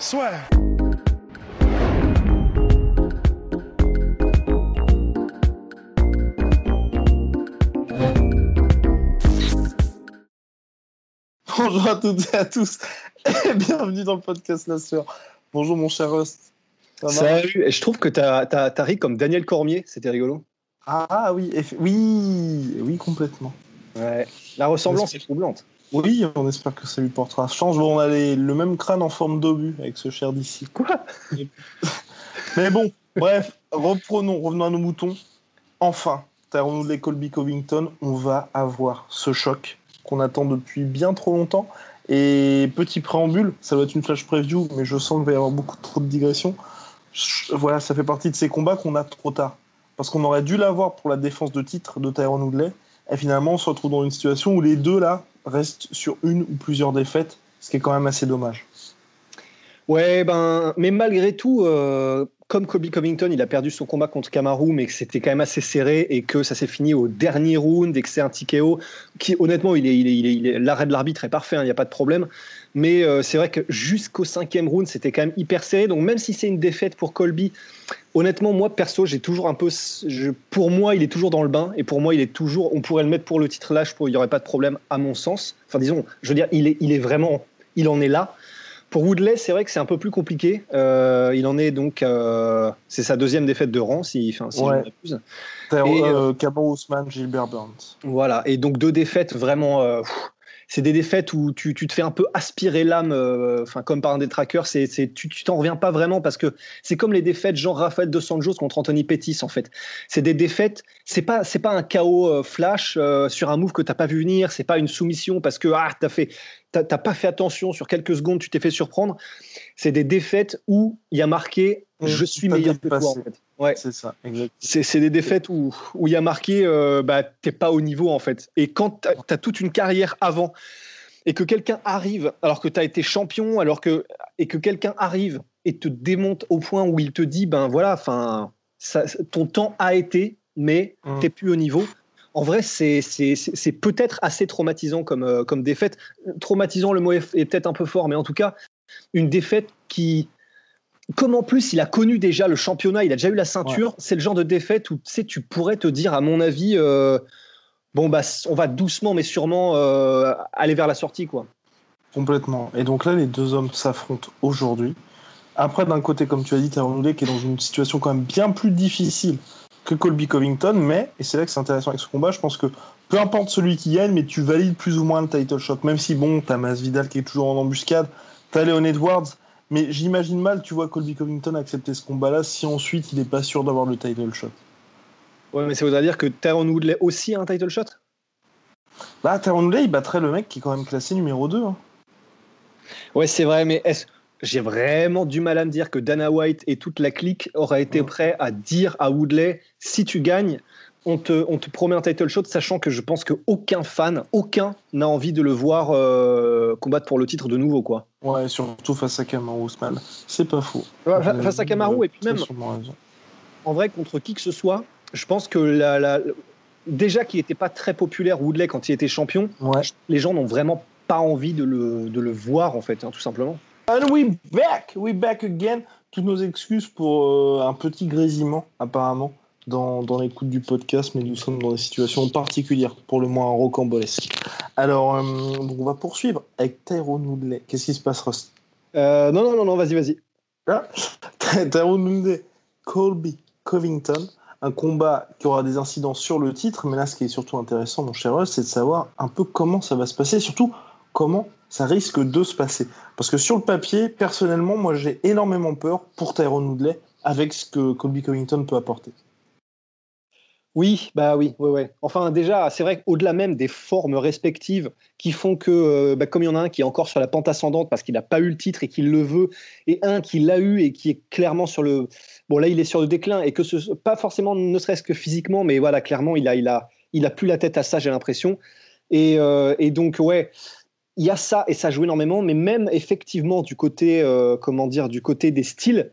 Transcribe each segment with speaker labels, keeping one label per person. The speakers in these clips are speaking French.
Speaker 1: Soit. Bonjour à toutes et à tous et bienvenue dans le podcast La Sœur. Bonjour mon cher Rust.
Speaker 2: Salut, et je trouve que t'as as, ri comme Daniel Cormier, c'était rigolo.
Speaker 1: Ah oui, oui, oui complètement.
Speaker 2: Ouais. La ressemblance est troublante.
Speaker 1: Oui, on espère que ça lui portera chance. Bon, on a les- le même crâne en forme d'obus avec ce cher d'ici.
Speaker 2: Quoi?
Speaker 1: Mais bon, bref, reprenons, revenons à nos moutons. Enfin, Tyrone Woodley, Colby Covington, on va avoir ce choc qu'on attend depuis bien trop longtemps. Et petit préambule, ça doit être une flash preview, mais je sens qu'il va y avoir beaucoup trop de digressions. Voilà, ça fait partie de ces combats qu'on a trop tard. Parce qu'on aurait dû l'avoir pour la défense de titre de Tyrone Woodley. Et finalement, on se retrouve dans une situation où les deux, là, restent sur une ou plusieurs défaites, ce qui est quand même assez dommage.
Speaker 2: Ouais, ben, mais malgré tout, euh, comme Kobe Covington, il a perdu son combat contre Kamaru, mais que c'était quand même assez serré et que ça s'est fini au dernier round et que c'est un TKO qui, honnêtement, il est, l'arrêt de l'arbitre est parfait, hein, il n'y a pas de problème. Mais euh, c'est vrai que jusqu'au cinquième round, c'était quand même hyper serré. Donc même si c'est une défaite pour Colby, honnêtement, moi perso, j'ai toujours un peu, pour moi, il est toujours dans le bain et pour moi, il est toujours, on pourrait le mettre pour le titre là, il n'y aurait pas de problème à mon sens. Enfin, disons, je veux dire, il est vraiment, il en est là. Pour Woodley, c'est vrai que c'est un peu plus compliqué. Euh, il en est donc, euh, c'est sa deuxième défaite de rang, si, enfin, si
Speaker 1: Ouais.
Speaker 2: je m'abuse.
Speaker 1: Euh, Cameron Ousmane, Gilbert Burns.
Speaker 2: Voilà, et donc deux défaites vraiment. pff, c'est des défaites où tu, tu te fais un peu aspirer l'âme, euh, comme par un des trackers. C'est, c'est, tu, tu t'en reviens pas vraiment parce que c'est comme les défaites genre Rafael dos Anjos contre Anthony Pettis en fait. C'est des défaites. C'est pas c'est pas un KO euh, flash euh, sur un move que t'as pas vu venir. C'est pas une soumission parce que ah t'as fait t'as, t'as pas fait attention sur quelques secondes, tu t'es fait surprendre. C'est des défaites où il y a marqué
Speaker 1: Mmh,
Speaker 2: je suis meilleur que toi en fait. Ouais.
Speaker 1: C'est ça.
Speaker 2: C'est des défaites où où il y a marqué euh, bah, t'es pas au niveau en fait. Et quand tu as toute une carrière avant et que quelqu'un arrive alors que tu as été champion, alors que et que quelqu'un arrive et te démonte au point où il te dit ben voilà, enfin ton temps a été, mais
Speaker 1: Mm.
Speaker 2: t'es plus au niveau. En vrai, c'est c'est- c'est- c'est peut-être assez traumatisant comme, euh, comme défaite. Traumatisant, le mot est, est peut-être un peu fort, mais en tout cas, une défaite qui, comme en plus il a connu déjà le championnat, il a déjà eu la ceinture, c'est le genre de défaite où tu sais, tu pourrais te dire, à mon avis, euh, bon, bah, on va doucement mais sûrement euh, aller vers la sortie. quoi.
Speaker 1: Complètement. Et donc là, les deux hommes s'affrontent aujourd'hui. Après, d'un côté, comme tu as dit, Tyrone Woodley qui est dans une situation quand même bien plus difficile que Colby Covington, mais, et c'est là que c'est intéressant avec ce combat, je pense que peu importe celui qui gagne, mais tu valides plus ou moins le title shot, même si, bon, t'as Masvidal qui est toujours en embuscade, t'as Leon Edwards, mais j'imagine mal, tu vois, Colby Covington accepter ce combat-là si ensuite il n'est pas sûr d'avoir le title shot.
Speaker 2: Ouais, mais ça voudrait dire que Tyrone Woodley aussi a un title shot?
Speaker 1: Là, Tyrone Woodley, il battrait le mec qui est quand même classé numéro 2. hein.
Speaker 2: Ouais, c'est vrai, mais est-ce- j'ai vraiment du mal à me dire que Dana White et toute la clique auraient été
Speaker 1: Ouais.
Speaker 2: prêts à dire à Woodley si tu gagnes, on te, on te promet un title shot, sachant que je pense qu'aucun fan, aucun n'a envie de le voir euh, combattre pour le titre de nouveau. quoi.
Speaker 1: Ouais, surtout face à Cameron Ousmane. C'est pas faux.
Speaker 2: Fa- Face à Kamaru, et puis même en vrai, contre qui que ce soit, je pense que la, la- déjà qu'il n'était pas très populaire, Woodley, quand il était champion,
Speaker 1: Ouais.
Speaker 2: les gens n'ont vraiment pas envie de le, de le voir, en fait, hein, tout simplement.
Speaker 1: And we back, we back again. Toutes nos excuses pour euh, un petit grésillement, apparemment, dans, dans l'écoute du podcast, mais nous sommes dans des situations particulières, pour le moins rocambolesques. Alors, euh, on va poursuivre avec Tyrone Woodley. Qu'est-ce qui se passe, Rost
Speaker 2: Euh, non, non, non, non, vas-y, vas-y.
Speaker 1: Ah, Tyrone Woodley, Colby Covington, un combat qui aura des incidences sur le titre, mais là, ce qui est surtout intéressant, mon cher Rost, c'est de savoir un peu comment ça va se passer, surtout comment ça risque de se passer. Parce que sur le papier, personnellement, moi j'ai énormément peur pour Tyrone Woodley avec ce que Colby Covington peut apporter.
Speaker 2: Oui, bah oui, ouais, ouais. Enfin, déjà, c'est vrai qu'au-delà même des formes respectives qui font que, euh, bah, comme il y en a un qui est encore sur la pente ascendante parce qu'il n'a pas eu le titre et qu'il le veut, et un qui l'a eu et qui est clairement sur le. Bon, là, il est sur le déclin et que ce. Pas forcément, ne serait-ce que physiquement, mais voilà, clairement, il a, il a, il a plus la tête à ça, j'ai l'impression. Et, euh, et, donc, ouais, il y a ça et ça joue énormément, mais même effectivement, du côté, euh, comment dire, du côté des styles.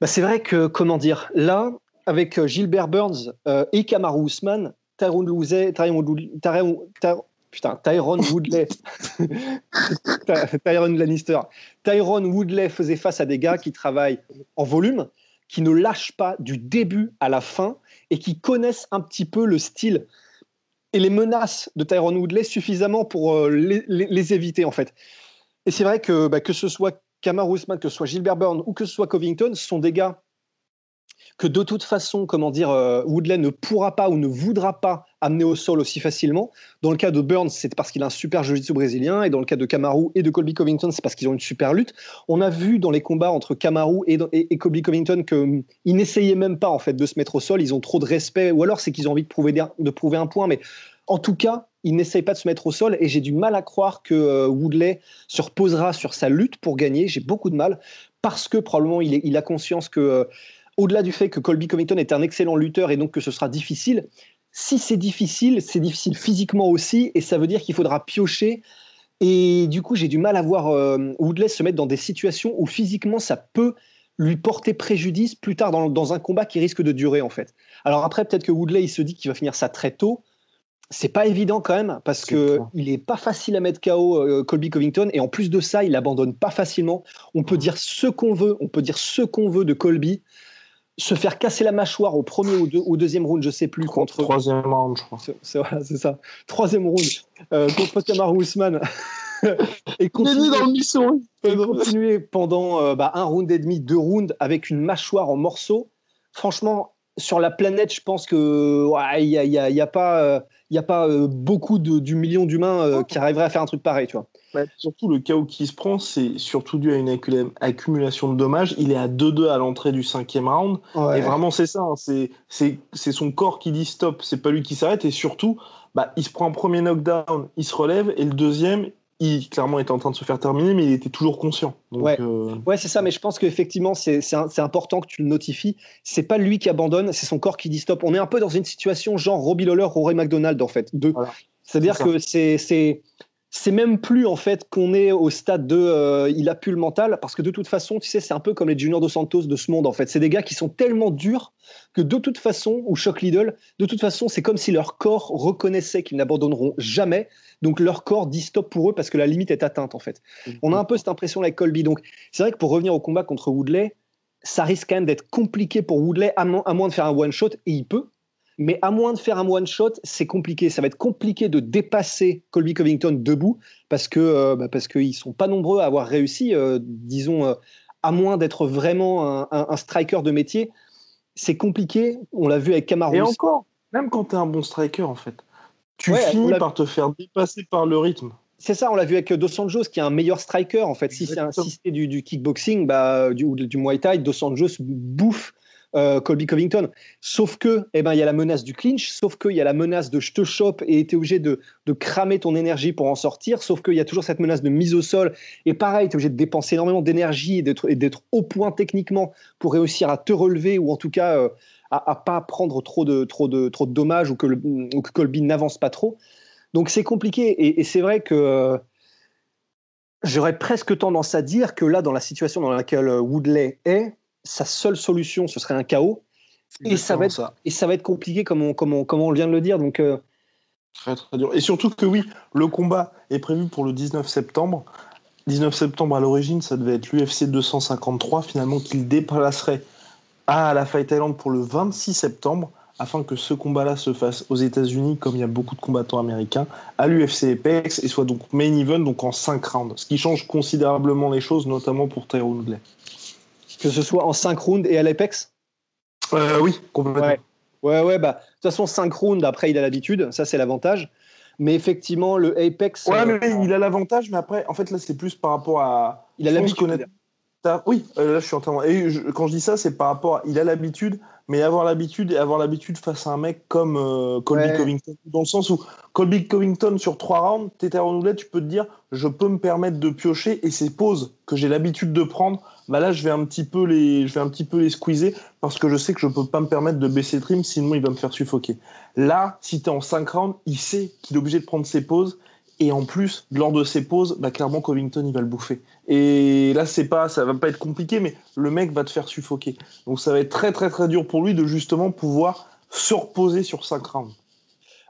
Speaker 2: Bah, c'est vrai que, comment dire, là, avec euh, Gilbert Burns euh, et Kamaru Usman, Tyrone Woodley, putain, Tyrone Woodley, Tyrone Lannister, Tyrone Woodley faisait face à des gars qui travaillent en volume, qui ne lâchent pas du début à la fin et qui connaissent un petit peu le style et les menaces de Tyrone Woodley suffisamment pour euh, les, éviter en fait. Et c'est vrai que bah, que ce soit Kamaru Usman, que ce soit Gilbert Burns ou que ce soit Covington, ce sont des gars que de toute façon, comment dire, euh, Woodley ne pourra pas ou ne voudra pas amener au sol aussi facilement. Dans le cas de Burns, c'est parce qu'il a un super jiu-jitsu brésilien, et dans le cas de Kamaru et de Colby Covington, c'est parce qu'ils ont une super lutte. On a vu dans les combats entre Kamaru et, et, Colby Covington qu'ils hum, n'essayaient même pas en fait de se mettre au sol. Ils ont trop de respect, ou alors c'est qu'ils ont envie de prouver, de prouver un point, mais en tout cas, ils n'essayent pas de se mettre au sol et j'ai du mal à croire que euh, Woodley se reposera sur sa lutte pour gagner. J'ai beaucoup de mal parce que probablement il, il a conscience que euh, au-delà du fait que Colby Covington est un excellent lutteur et donc que ce sera difficile, si c'est difficile, c'est difficile physiquement aussi, et ça veut dire qu'il faudra piocher. Et du coup, j'ai du mal à voir euh, Woodley se mettre dans des situations où physiquement, ça peut lui porter préjudice plus tard dans, un combat qui risque de durer, en fait. Alors après, peut-être que Woodley, il se dit qu'il va finir ça très tôt. C'est pas évident quand même, parce que il est pas facile à mettre KO euh, Colby Covington, et en plus de ça, il abandonne pas facilement. On peut dire ce qu'on veut, on peut dire ce qu'on veut de Colby se faire casser la mâchoire au premier ou, deux, au deuxième round, je sais plus.
Speaker 1: contre troisième round, je crois.
Speaker 2: C'est ça. Troisième round euh, contre Kamaru Usman.
Speaker 1: et continuer dans
Speaker 2: le Et continuer pendant euh, bah, un round et demi, deux rounds avec une mâchoire en morceaux. Franchement, sur la planète, je pense que il n'y a, y a, y a, pas, euh, y a pas euh, beaucoup de, du million d'humains qui arriveraient à faire un truc pareil, tu vois.
Speaker 1: Bah, surtout, le chaos qui se prend, c'est surtout dû à une accumulation de dommages. Il est à 2-2 à l'entrée du cinquième round. Et vraiment, c'est ça. Hein. C'est son corps qui dit stop. C'est pas lui qui s'arrête. Et surtout, bah, il se prend un premier knockdown, il se relève. Et le deuxième, il clairement était en train de se faire terminer, mais il était toujours conscient.
Speaker 2: ouais, euh, ouais c'est ça. Mais je pense qu'effectivement, c'est important que tu le notifies. C'est pas lui qui abandonne, c'est son corps qui dit stop. On est un peu dans une situation genre Robbie Lawler, Rory McDonald, en fait. C'est-à-dire que c'est c'est même plus en fait qu'on est au stade de euh, il a pu le mental parce que de toute façon tu sais c'est un peu comme les Junior dos Santos de ce monde en fait. C'est des gars qui sont tellement durs que de toute façon ou Shock Lidl de toute façon c'est comme si leur corps reconnaissait qu'ils n'abandonneront jamais. Donc leur corps dit stop pour eux parce que la limite est atteinte en fait. Mm-hmm. on a un peu cette impression avec Colby. Donc c'est vrai que pour revenir au combat contre Woodley ça risque quand même d'être compliqué pour Woodley à moins de faire un one shot et il peut mais à moins de faire un one shot, c'est compliqué. Ça va être compliqué de dépasser Colby Covington debout parce que euh, bah parce qu'ils sont pas nombreux à avoir réussi. Euh, disons, euh, à moins d'être vraiment un, striker de métier, c'est compliqué. On l'a vu avec Kamaru.
Speaker 1: Et encore, même quand tu es un bon striker, en fait, tu finis par te faire dépasser par le rythme.
Speaker 2: C'est ça, on l'a vu avec Dos Anjos, qui est un meilleur striker. En fait, si c'est du, kickboxing bah, du, du Muay Thai, Dos Anjos bouffe euh, Colby Covington. Sauf que, eh ben, il y a la menace du clinch, sauf qu'il y a la menace de je te chope et tu es obligé de, cramer ton énergie pour en sortir, sauf qu'il y a toujours cette menace de mise au sol. Et pareil, tu es obligé de dépenser énormément d'énergie et d'être au point techniquement pour réussir à te relever ou en tout cas euh, à, à, pas prendre trop de, trop de, trop de dommages ou que, Colby n'avance pas trop. Donc c'est compliqué et, c'est vrai que. Euh, j'aurais presque tendance à dire que là, dans la situation dans laquelle Woodley est, sa seule solution, ce serait un chaos. Et ça, va être, et ça va être compliqué, comme on, comme on, vient de le dire. Donc, euh,
Speaker 1: Très, très dur. Et surtout que oui, le combat est prévu pour le 19 septembre. 19 septembre, à l'origine, ça devait être l'UFC 253, finalement, qu'il déplacerait à la Fight Island pour le 26 septembre, afin que ce combat-là se fasse aux États-Unis, comme il y a beaucoup de combattants américains, à l'UFC Apex, et soit donc main event, donc en 5 rounds. Ce qui change considérablement les choses, notamment pour Tyrone Woodley.
Speaker 2: Que ce soit en 5 rounds et à l'Apex
Speaker 1: euh, Oui, complètement.
Speaker 2: Ouais. ouais, bah, de toute façon, 5 rounds, après, il a l'habitude, ça c'est l'avantage. Mais effectivement, le Apex.
Speaker 1: Ouais, mais euh, il a l'avantage, mais après, en fait, là, c'est plus par rapport à.
Speaker 2: Il a l'habitude.
Speaker 1: Oui, euh, là je suis entièrement. Et quand je dis ça, c'est par rapport. À... Il a l'habitude, mais avoir l'habitude et avoir l'habitude face à un mec comme euh, Colby Covington, dans le sens où Colby Covington sur trois rounds, t'étais renouvelé, tu peux te dire, je peux me permettre de piocher et ces pauses que j'ai l'habitude de prendre, bah là je vais un petit peu les, je vais un petit peu les squeezer parce que je sais que je peux pas me permettre de baisser le trim, sinon il va me faire suffoquer. Là, si t'es en 5 rounds, il sait qu'il est obligé de prendre ses pauses et en plus, lors de ses pauses, bah, clairement, Covington, il va le bouffer. Et là, c'est pas, ça va pas être compliqué, mais le mec va te faire suffoquer. Donc, ça va être très, très, très dur pour lui de justement pouvoir se reposer sur 5 rounds.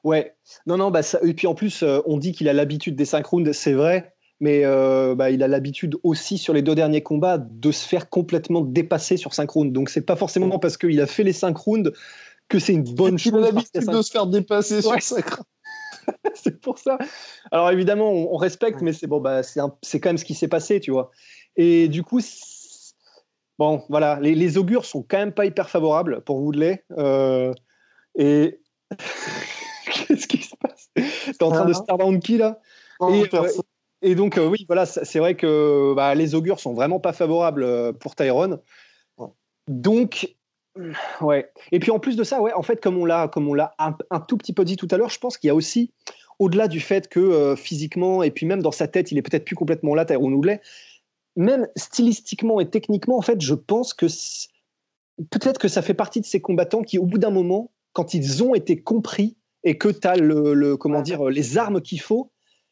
Speaker 2: Ouais, non, non, bah et puis en plus, euh, on dit qu'il a l'habitude des 5 rounds, c'est vrai, mais euh, bah, il a l'habitude aussi sur les deux derniers combats de se faire complètement dépasser sur 5 rounds. Donc, c'est pas forcément parce qu'il a fait les 5 rounds que c'est une bonne chose. Il a
Speaker 1: l'habitude de se faire dépasser sur 5 rounds.
Speaker 2: c'est pour ça. Alors évidemment, on, respecte, mais c'est bon, bah, c'est quand même ce qui s'est passé, tu vois. Et du coup, bon, voilà, les, augures sont quand même pas hyper favorables pour Woodley. Euh, et qu'est-ce qui se passe? T'es en train de star down qui là? Et, euh, et, donc euh, oui, voilà, c'est vrai que bah, les augures sont vraiment pas favorables pour Tyrone. Donc Ouais. Et puis en plus de ça, ouais, en fait, comme on l'a, comme on l'a un, tout petit peu dit tout à l'heure, je pense qu'il y a aussi, au-delà du fait que euh, physiquement et puis même dans sa tête, il est peut-être plus complètement là, Tyrone Woodley, même stylistiquement et techniquement, en fait, je pense que peut-être que ça fait partie de ces combattants qui, au bout d'un moment, quand ils ont été compris et que tu as le, comment dire, les armes qu'il faut,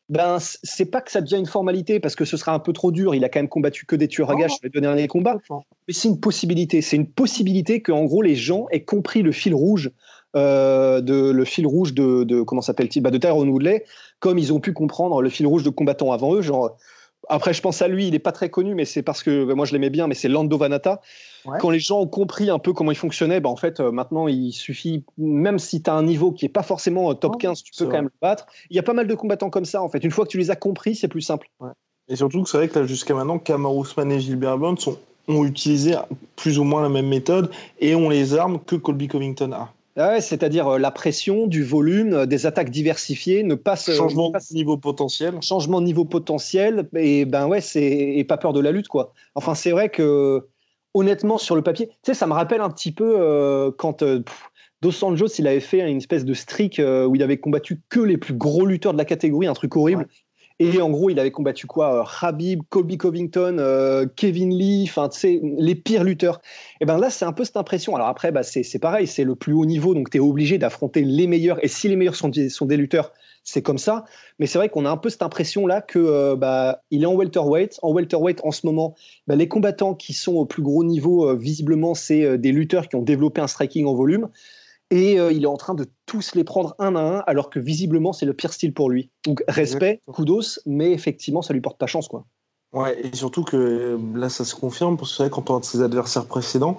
Speaker 2: ben c'est pas que ça devient une formalité parce que ce sera un peu trop dur. Il a quand même combattu que des tueurs à gages sur les deux derniers combats, mais c'est une possibilité. C'est une possibilité que en gros les gens aient compris le fil rouge euh, de le fil rouge de, de comment s'appelle-t-il? Bah de Tyrone Woodley, comme ils ont pu comprendre le fil rouge de combattants avant eux, genre après, je pense à lui, il n'est pas très connu, mais c'est parce que bah, moi je l'aimais bien, mais c'est Lando Vanata. Quand les gens ont compris un peu comment il fonctionnait, bah, en fait, euh, maintenant il suffit, même si tu as un niveau qui n'est pas forcément euh, top 15, tu peux quand même le battre. Il y a pas mal de combattants comme ça, en fait. Une fois que tu les as compris, c'est plus simple.
Speaker 1: Et surtout que c'est vrai que jusqu'à maintenant, Kamar Ousmane et Gilbert Burns ont utilisé plus ou moins la même méthode et ont les armes que Colby Covington a.
Speaker 2: Ah c'est-à-dire euh, la pression, du volume, euh, des attaques diversifiées, ne pas
Speaker 1: changement de niveau potentiel,
Speaker 2: changement de niveau potentiel et ben ouais c'est et pas peur de la lutte quoi. Enfin c'est vrai que honnêtement sur le papier, tu sais ça me rappelle un petit peu euh, quand Dos Anjos il avait fait une espèce de streak où il avait combattu que les plus gros lutteurs de la catégorie, un truc horrible. Et en gros, il avait combattu quoi euh, Habib, Colby Covington, euh, Kevin Lee, enfin, les pires lutteurs. Et ben là, c'est un peu cette impression. Alors après, bah, c'est pareil, c'est le plus haut niveau, donc tu es obligé d'affronter les meilleurs. Et si les meilleurs sont, sont des lutteurs, c'est comme ça. Mais c'est vrai qu'on a un peu cette impression-là que euh, bah, il est en welterweight. En welterweight, en ce moment, bah, les combattants qui sont au plus gros niveau, visiblement, c'est des lutteurs qui ont développé un striking en volume et euh, il est en train de tous les prendre un à un, alors que visiblement c'est le pire style pour lui. Donc respect, kudos, mais effectivement ça lui porte pas chance quoi.
Speaker 1: Ouais, et surtout que euh, là ça se confirme parce que quand on regarde ses adversaires précédents,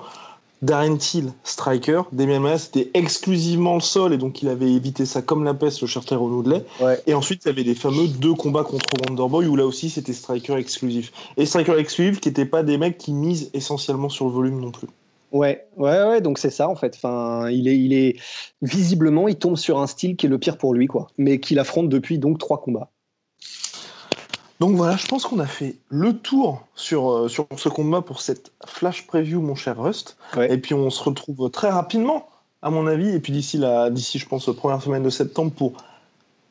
Speaker 1: Darren Till, striker, Demian Maia c'était exclusivement le sol et donc il avait évité ça comme la peste le Charter Woodley. Ouais. Et ensuite il y avait les fameux deux combats contre Wonderboy où là aussi c'était striker exclusif. Et striker exclusif qui n'étaient pas des mecs qui misent essentiellement sur le volume non plus.
Speaker 2: Ouais, ouais, ouais, donc c'est ça en fait. Enfin, il est, il est visiblement, il tombe sur un style qui est le pire pour lui, quoi, mais qu'il affronte depuis donc trois combats.
Speaker 1: Donc voilà, je pense qu'on a fait le tour sur, euh, sur ce combat pour cette flash preview, mon cher Rust. Et puis on se retrouve très rapidement, à mon avis, et puis d'ici la, d'ici, je pense, première semaine de septembre pour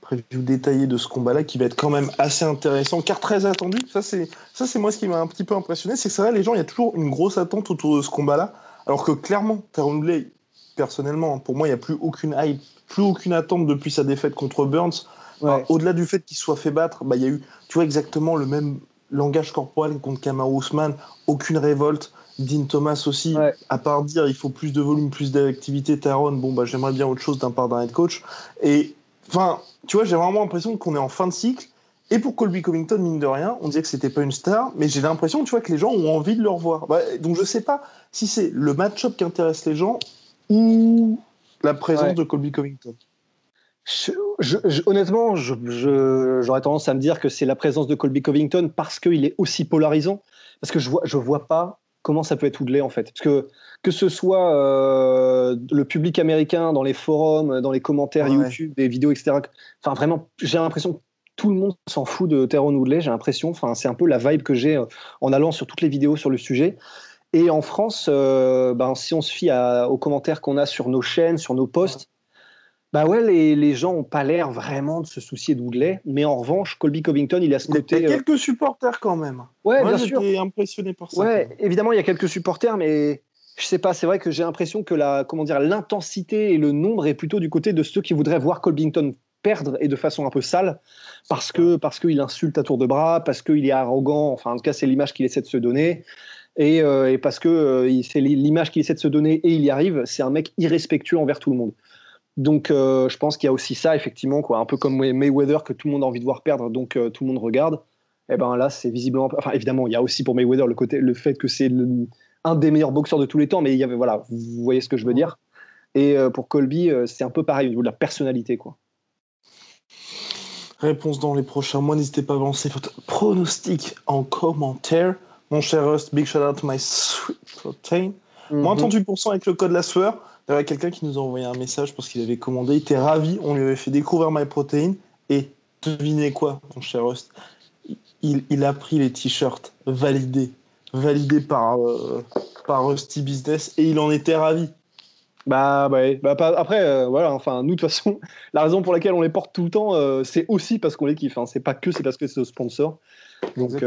Speaker 1: preview détaillée de ce combat-là qui va être quand même assez intéressant, car très attendu. Ça, c'est, ça, c'est moi ce qui m'a un petit peu impressionné. C'est que ça, les gens, il y a toujours une grosse attente autour de ce combat-là. Alors que clairement, Tyrone Woodley, personnellement, pour moi, il n'y a plus aucune hype, plus aucune attente depuis sa défaite contre Burns. Au-delà du fait qu'il soit fait battre, bah, il y a eu, tu vois, exactement le même langage corporel contre Kamaru Ousmane, aucune révolte. Dean Thomas aussi, à part dire il faut plus de volume, plus d'activité, Tyrone, bon, bah, j'aimerais bien autre chose d'un part d'un head coach. Et enfin, tu vois, j'ai vraiment l'impression qu'on est en fin de cycle. Et pour Colby Covington, mine de rien, on disait que c'était pas une star, mais j'ai l'impression, tu vois, que les gens ont envie de le revoir. Bah, donc je sais pas si c'est le match-up qui intéresse les gens ou la présence de Colby Covington.
Speaker 2: honnêtement, j'aurais tendance à me dire que c'est la présence de Colby Covington parce qu'il est aussi polarisant. Parce que je vois, je vois pas comment ça peut être Woodley en fait. Parce que que ce soit euh, le public américain dans les forums, dans les commentaires YouTube, des vidéos, etc. Enfin, vraiment, j'ai l'impression que tout le monde s'en fout de Tyrone Woodley, j'ai l'impression. Enfin, c'est un peu la vibe que j'ai euh, en allant sur toutes les vidéos sur le sujet. Et en France, euh, ben, si on se fie aux commentaires qu'on a sur nos chaînes, sur nos posts, bah ouais, les, les gens n'ont pas l'air vraiment de se soucier de Woodley. Mais en revanche, Colby Covington, il a ce côté.
Speaker 1: Il y a quelques supporters quand même.
Speaker 2: Ouais, bien sûr.
Speaker 1: impressionné par ça.
Speaker 2: Ouais, évidemment, il y a quelques supporters, mais je sais pas, c'est vrai que j'ai l'impression que la, comment dire, l'intensité et le nombre est plutôt du côté de ceux qui voudraient voir Colbington perdre et de façon un peu sale parce que parce qu'il insulte à tour de bras, parce qu'il est arrogant. Enfin, en tout cas, c'est l'image qu'il essaie de se donner. Et, euh, et parce que euh, c'est l'image qu'il essaie de se donner et il y arrive. C'est un mec irrespectueux envers tout le monde. Donc, euh, je pense qu'il y a aussi ça, effectivement, quoi, un peu comme Mayweather que tout le monde a envie de voir perdre, donc tout le monde regarde. Et eh ben là, c'est visiblement. Enfin, évidemment, il y a aussi pour Mayweather le côté, le fait que c'est un des meilleurs boxeurs de tous les temps, mais il y avait, voilà, vous voyez ce que je veux dire. Et pour Colby, c'est un peu pareil au niveau de la personnalité, quoi.
Speaker 1: Réponse dans les prochains mois. N'hésitez pas à lancer votre pronostic en commentaire. Mon cher Rust, big shout out to my sweet protein. Moins 38% avec le code la sueur. Il y avait quelqu'un qui nous a envoyé un message parce qu'il avait commandé. Il était ravi. On lui avait fait découvrir My Protein. Et devinez quoi, mon cher Rust il, il a pris les t-shirts validés validé par, euh, par Rusty Business et il en était ravi.
Speaker 2: Bah, bah, bah après, euh, voilà, enfin, nous, de toute façon, la raison pour laquelle on les porte tout le temps, euh, c'est aussi parce qu'on les kiffe. Hein. C'est pas que c'est parce que c'est le sponsor. Donc,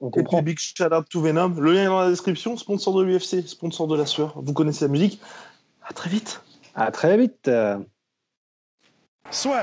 Speaker 2: on comprend.
Speaker 1: Et big shout out to Venom. Le lien est dans la description. Sponsor de l'UFC, sponsor de la sueur. Vous connaissez la musique. À très vite.
Speaker 2: À très vite.
Speaker 1: Soit.